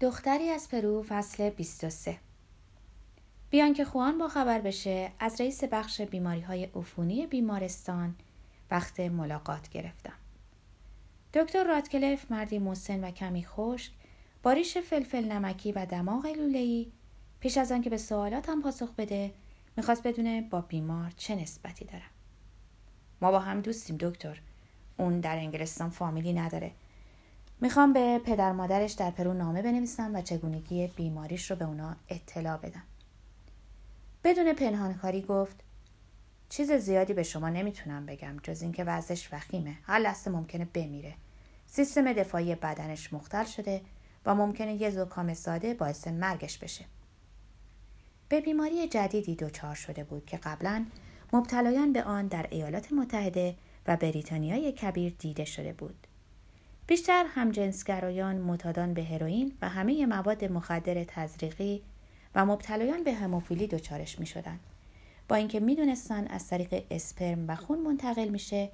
دختری از پرو فصل 23 بیان که خوان با خبر بشه از رئیس بخش بیماری های عفونی بیمارستان وقت ملاقات گرفتم. دکتر راتکلف مردی مسن و کمی خشک با ریش فلفل نمکی و دماغ لوله‌ای پیش از آنکه به سوالاتم پاسخ بده می‌خواست بدونه با بیمار چه نسبتی دارم. ما با هم دوستیم دکتر. اون در انگلستان فامیلی نداره می‌خوام به پدر مادرش در پرو نامه بنویسم و چگونگی بیماریش رو به اونا اطلاع بدم. بدون پنهانکاری گفت چیز زیادی به شما نمی‌تونم بگم جز اینکه وضعش وخیمه. هر لحظه ممکنه بمیره. سیستم دفاعی بدنش مختل شده و ممکنه یه زکام ساده باعث مرگش بشه. به بیماری جدیدی دچار شده بود که قبلا مبتلایان به آن در ایالات متحده و بریتانیای کبیر دیده شده بود. بیشتر همجنسگرایان متادان به هروئین و همه مواد مخدر تزریقی و مبتلایان به هموفیلی دچارش می شدن. با اینکه می دونستن از طریق اسپرم و خون منتقل میشه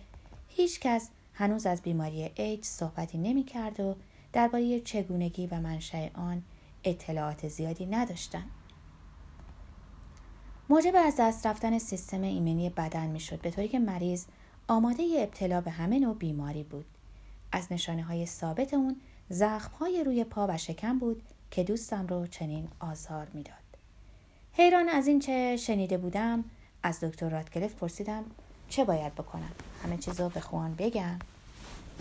هیچ کس هنوز از بیماری ایدز صحبتی نمی کرد و درباره چگونگی و منشأ آن اطلاعات زیادی نداشتند. موجب از دست رفتن سیستم ایمنی بدن می‌شد به طوری که مریض آماده ابتلا به همه نوع بیماری بود از نشانه های ثابت اون زخم های روی پا و شکم بود که دوستم رو چنین آزار می‌داد. حیران از این چه شنیده بودم از دکتر راتکلف پرسیدم چه باید بکنم؟ همه چیزو به خوان بگم.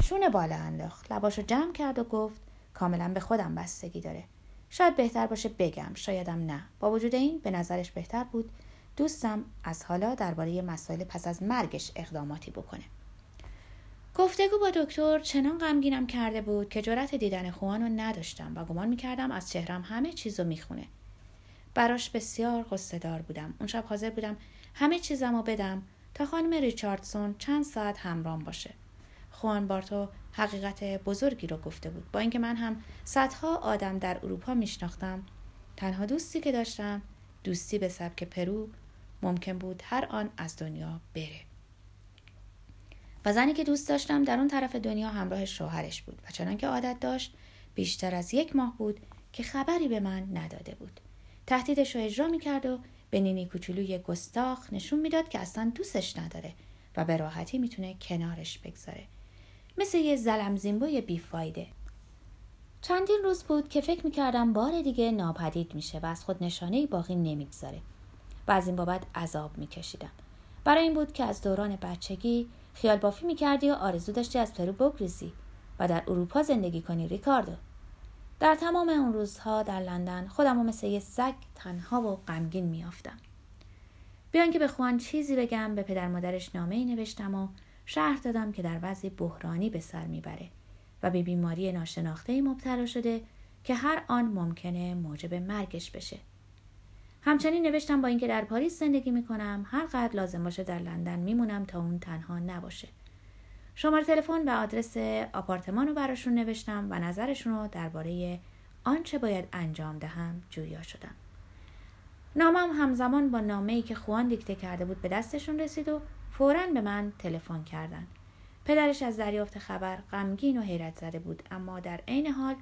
شونه بالا انداخت لباشو جمع کرد و گفت کاملا به خودم بستگی داره. شاید بهتر باشه بگم شایدم نه. با وجود این به نظرش بهتر بود دوستم از حالا درباره مسائل پس از مرگش اقداماتی بکنه. گفتگو با دکتر چنان غمگینم کرده بود که جرأت دیدن خوان رو نداشتم و گمان می‌کردم از چهرم همه چیز رو می‌خونه. براش بسیار دار بودم. اون شب حاضر بودم همه چیزم رو بدم تا خانم ریچاردسون چند ساعت همرام باشه. خوان بارتو حقیقت بزرگی رو گفته بود. با اینکه من هم صدها آدم در اروپا میشناختم تنها دوستی که داشتم دوستی به سبک پرو ممکن بود هر آن از دنیا بره. و زنی که دوست داشتم در اون طرف دنیا همراه شوهرش بود و چنانکه عادت داشت بیشتر از یک ماه بود که خبری به من نداده بود. تهدیدش رو اجرا می‌کرد و به نینی کوچولوی گستاخ نشون می‌داد که اصلا دوستش نداره و به راحتی می‌تونه کنارش بگذاره. مثل یه زلم زیمبوی بیفایده. چندین روز بود که فکر می‌کردم بار دیگه ناپدید میشه و از خود نشانه باقی نمی‌گذاره و از این بابت عذاب میکشیدم. برای این بود که از دوران بچگی خیال بافی می‌کردی و آرزو داشتی از پرو بگریزی و در اروپا زندگی کنی ریکاردو. در تمام اون روزها در لندن خودم رو مثل یه سگ تنها و غمگین میافتم بیان که به خوان چیزی بگم به پدر مادرش نامه ای نوشتم و شهر دادم که در وضعی بحرانی به سر می‌بره و به بیماری ناشناخته ای مبتلا شده که هر آن ممکنه موجب مرگش بشه. همچنین نوشتم با اینکه در پاریس زندگی می‌کنم هر قدر لازم باشه در لندن میمونم تا اون تنها نباشه. شماره تلفن و آدرس آپارتمان رو براشون نوشتم و نظرشون رو درباره آنچه باید انجام دهم جویا شدم. نامم همزمان با نامه ای که خوان دیکته کرده بود به دستشون رسید و فورا به من تلفن کردن. پدرش از دریافت خبر غمگین و حیرت زده بود اما در عین حال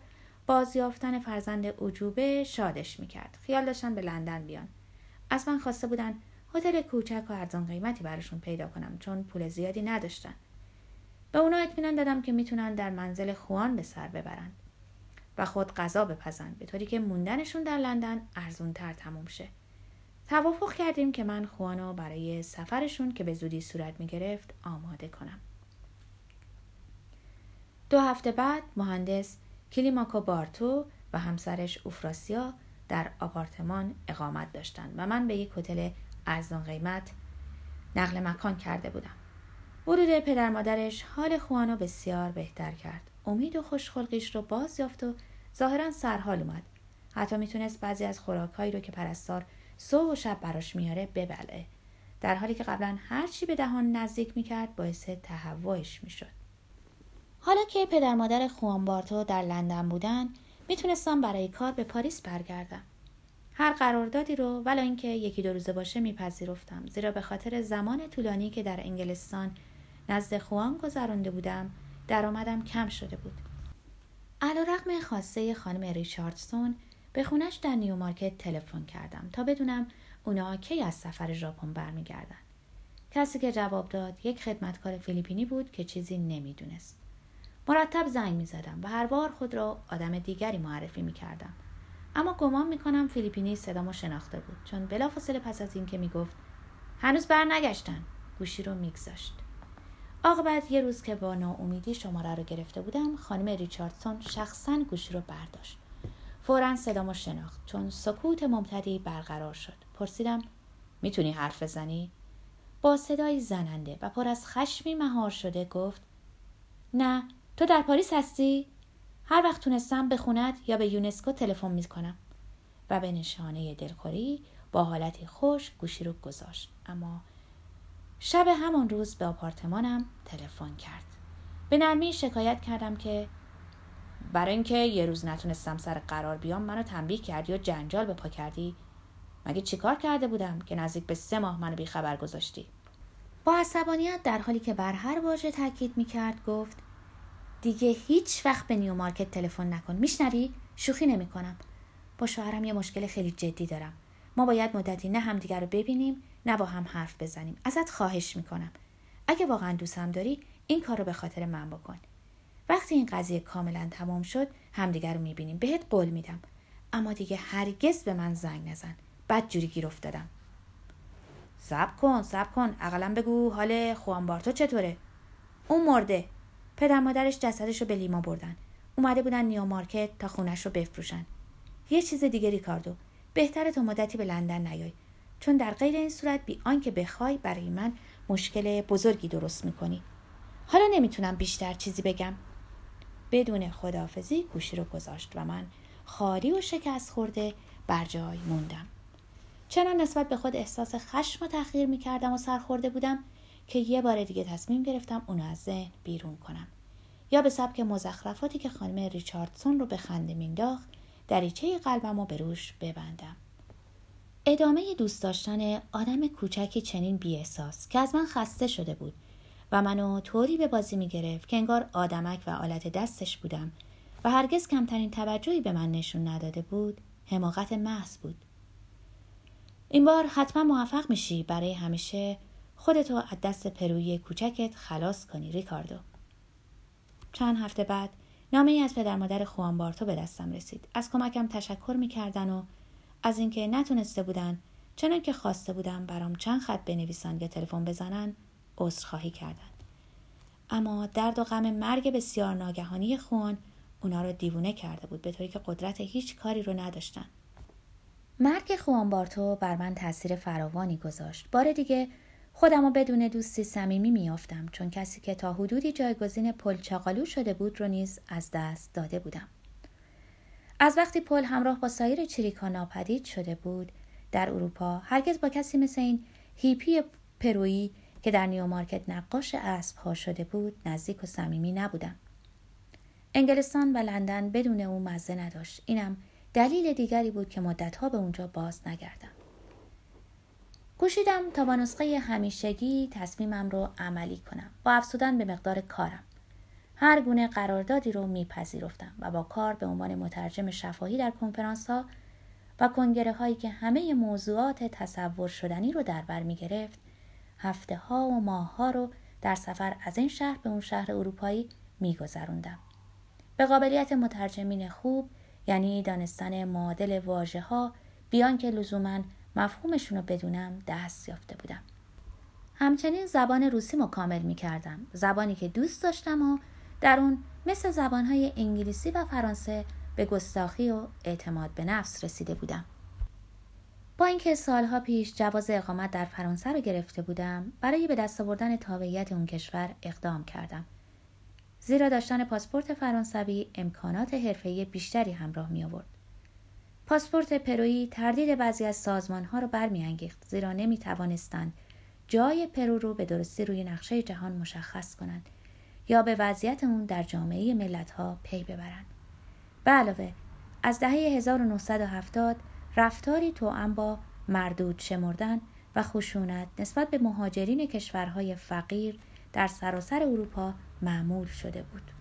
بازیافتن فرزند عجوبه شادش می‌کرد. خیال داشتن به لندن بیان. از من خواسته بودن هتل کوچک و ارزان قیمتی براشون پیدا کنم چون پول زیادی نداشتن. به اونا اطمینان دادم که می‌تونن در منزل خوان به سر ببرند و خود غذا بپزند به طوری که موندنشون در لندن ارزون تر تموم شه. توافق کردیم که من خوانو برای سفرشون که به زودی صورت می‌گرفت آماده کنم. دو هفته بعد مهندس کلیماکو بارتو و همسرش اوفراسیا در آپارتمان اقامت داشتند و من به یک هتل ارزان قیمت نقل مکان کرده بودم. ورود پدر مادرش حال خوانو بسیار بهتر کرد. امید و خوشخلقیش رو باز یافت و ظاهرا سرحال اومد. حتی می‌تونست بعضی از خوراکهایی رو که پرستار صبح و شب براش میاره ببلعه در حالی که قبلا هرچی به دهان نزدیک می‌کرد باعث تهوعش می‌شد. حالا که پدر مادر خوانبارتو در لندن بودن می‌تونستم برای کار به پاریس برگردم هر قراردادی رو ولی اینکه یکی دو روزه باشه میپذیرفتم زیرا به خاطر زمان طولانی که در انگلستان نزد خوان گذرانده بودم درآمدم کم شده بود علی رغم خواسته خانم ریچاردسون به خونش در نیومارکت تلفن کردم تا بدونم اونا کی از سفر ژاپن برمیگردن. کسی که جواب داد یک خدمتکار فیلیپینی بود که چیزی نمی‌دونست. مرتب زنگ می زدم و هر بار خود را آدم دیگری معرفی می کردم. اما گمان می کنم فیلیپینی صدامو شناخته بود چون بلافاصله پس از اینکه می گفت هنوز بر نگشتن گوشی رو میگذاشت. عاقبت یه روز که با ناامیدی شماره رو گرفته بودم خانم ریچاردسون شخصا گوشی رو برداشت فورا صدامو شناخت چون سکوت ممتدی برقرار شد پرسیدم می‌تونی حرف بزنی با صدایی زننده و پر از خشمی مهار شده گفت نه تو در پاریس هستی؟ هر وقت تونستم به خونت یا به یونسکو تلفن می‌کنم و به نشانه دلخوری با حالتی خوش گوشی رو گذاشت. اما شب همان روز به آپارتمانم تلفن کرد. به نرمی شکایت کردم که برای اینکه یه روز نتونستم سر قرار بیام منو تنبیه کردی و جنجال به پا کردی؟ مگه چیکار کرده بودم که نزدیک به سه ماه منو بیخبر گذاشتی؟ با عصبانیت در حالی که بر هر واژه تاکید می‌کرد گفت دیگه هیچ وقت به نیو مارکت تلفن نکن. میشنوی؟ شوخی نمی‌کنم. با شوهرم یه مشکل خیلی جدی دارم. ما باید مدتی نه همدیگر رو ببینیم نه با هم حرف بزنیم. ازت خواهش می‌کنم. اگه واقعا دوستم داری این کار رو به خاطر من بکن. وقتی این قضیه کاملا تمام شد همدیگر رو می‌بینیم. بهت قول میدم. اما دیگه هرگز به من زنگ نزن. بد جوری گیر افتادم. سب کن سب کن. اقلا بگو حال خوان بارتو چطوره؟ اون مرده. پدر مادرش جسدش رو به لیما بردن. اومده بودن نیو مارکت تا خونش رو بفروشن. یه چیز دیگه ریکاردو. بهتره تا مدتی به لندن نیای. چون در غیر این صورت بی آنکه بخوای برای من مشکل بزرگی درست می‌کنی. حالا نمی‌تونم بیشتر چیزی بگم. بدون خداحافظی گوشی رو گذاشت و من خاری و شکست خورده بر جای موندم. چنان نسبت به خود احساس خشم و تحقیر می‌کردم و سرخورده بودم که یه بار دیگه تصمیم گرفتم اونو از ذهن بیرون کنم. یا به سبک مزخرفاتی که خانم ریچاردسون رو به خنده مینداخت دریچه قلبم رو به روش ببندم. ادامه دوست داشتن آدم کوچکی چنین بیاحساس که از من خسته شده بود و منو طوری به بازی می گرفت که انگار آدمک و آلت دستش بودم و هرگز کمترین توجهی به من نشون نداده بود حماقت محض بود. این بار حتما موفق میشی برای همیشه خودتو از دست پرویی کوچکت خلاص کنی ریکاردو. چند هفته بعد نامه ای از پدر مادر خوان بارتو به دستم رسید. از کمکم تشکر می‌کردن و از اینکه نتونسته بودن چنان که خواسته بودم برام چند خط بنویسن یا تلفن بزنن عذرخواهی کردن. اما درد و غم مرگ بسیار ناگهانی خوان اونا رو دیوونه کرده بود به طوری که قدرت هیچ کاری رو نداشتن. مرگ خوان بارتو بر من تاثیر فراوانی گذاشت. بار دیگه خودم رو بدون دوستی صمیمی می‌یافتم چون کسی که تا حدودی جایگزین پل چاقالو شده بود رو نیز از دست داده بودم. از وقتی پل همراه با سایر چریکا ناپدید شده بود در اروپا هرگز با کسی مثل این هیپی پرویی که در نیو مارکت نقاش اسب ها شده بود نزدیک و صمیمی نبودم. انگلستان و لندن بدون او مزه نداشت. اینم دلیل دیگری بود که مدتها به اونجا باز نگردم. کوشیدم تا با نسخه همیشگی تصمیمم رو عملی کنم با افزودن به مقدار کارم هر گونه قراردادی رو میپذیرفتم و با کار به عنوان مترجم شفاهی در کنفرانس ها و کنگره هایی که همه موضوعات تصور شدنی رو در بر می گرفت هفته ها و ماه ها رو در سفر از این شهر به اون شهر اروپایی می گذروندم. به قابلیت مترجمین خوب یعنی دانستن معادل واژه ها بیان که لزوما مفهومشون رو بدونم دست یافته بودم. همچنین زبان روسی مکامل می کردم. زبانی که دوست داشتم و در اون مثل زبانهای انگلیسی و فرانسه به گستاخی و اعتماد به نفس رسیده بودم. با اینکه سالها پیش جواز اقامت در فرانسه را گرفته بودم برای به دست آوردن تابعیت اون کشور اقدام کردم زیرا داشتن پاسپورت فرانسوی امکانات حرفه‌ای بیشتری همراه می آورد پاسپورت پرویی تردید بعضی از سازمان ها را برمیانگیخت زیرا نمی توانستند جای پرو رو به درستی روی نقشه جهان مشخص کنند یا به وضعیت اون در جامعه ملت ها پی ببرند. به علاوه از دهه 1970 رفتاری توأم با مردود شمردن و خشونت نسبت به مهاجرین کشورهای فقیر در سراسر اروپا معمول شده بود.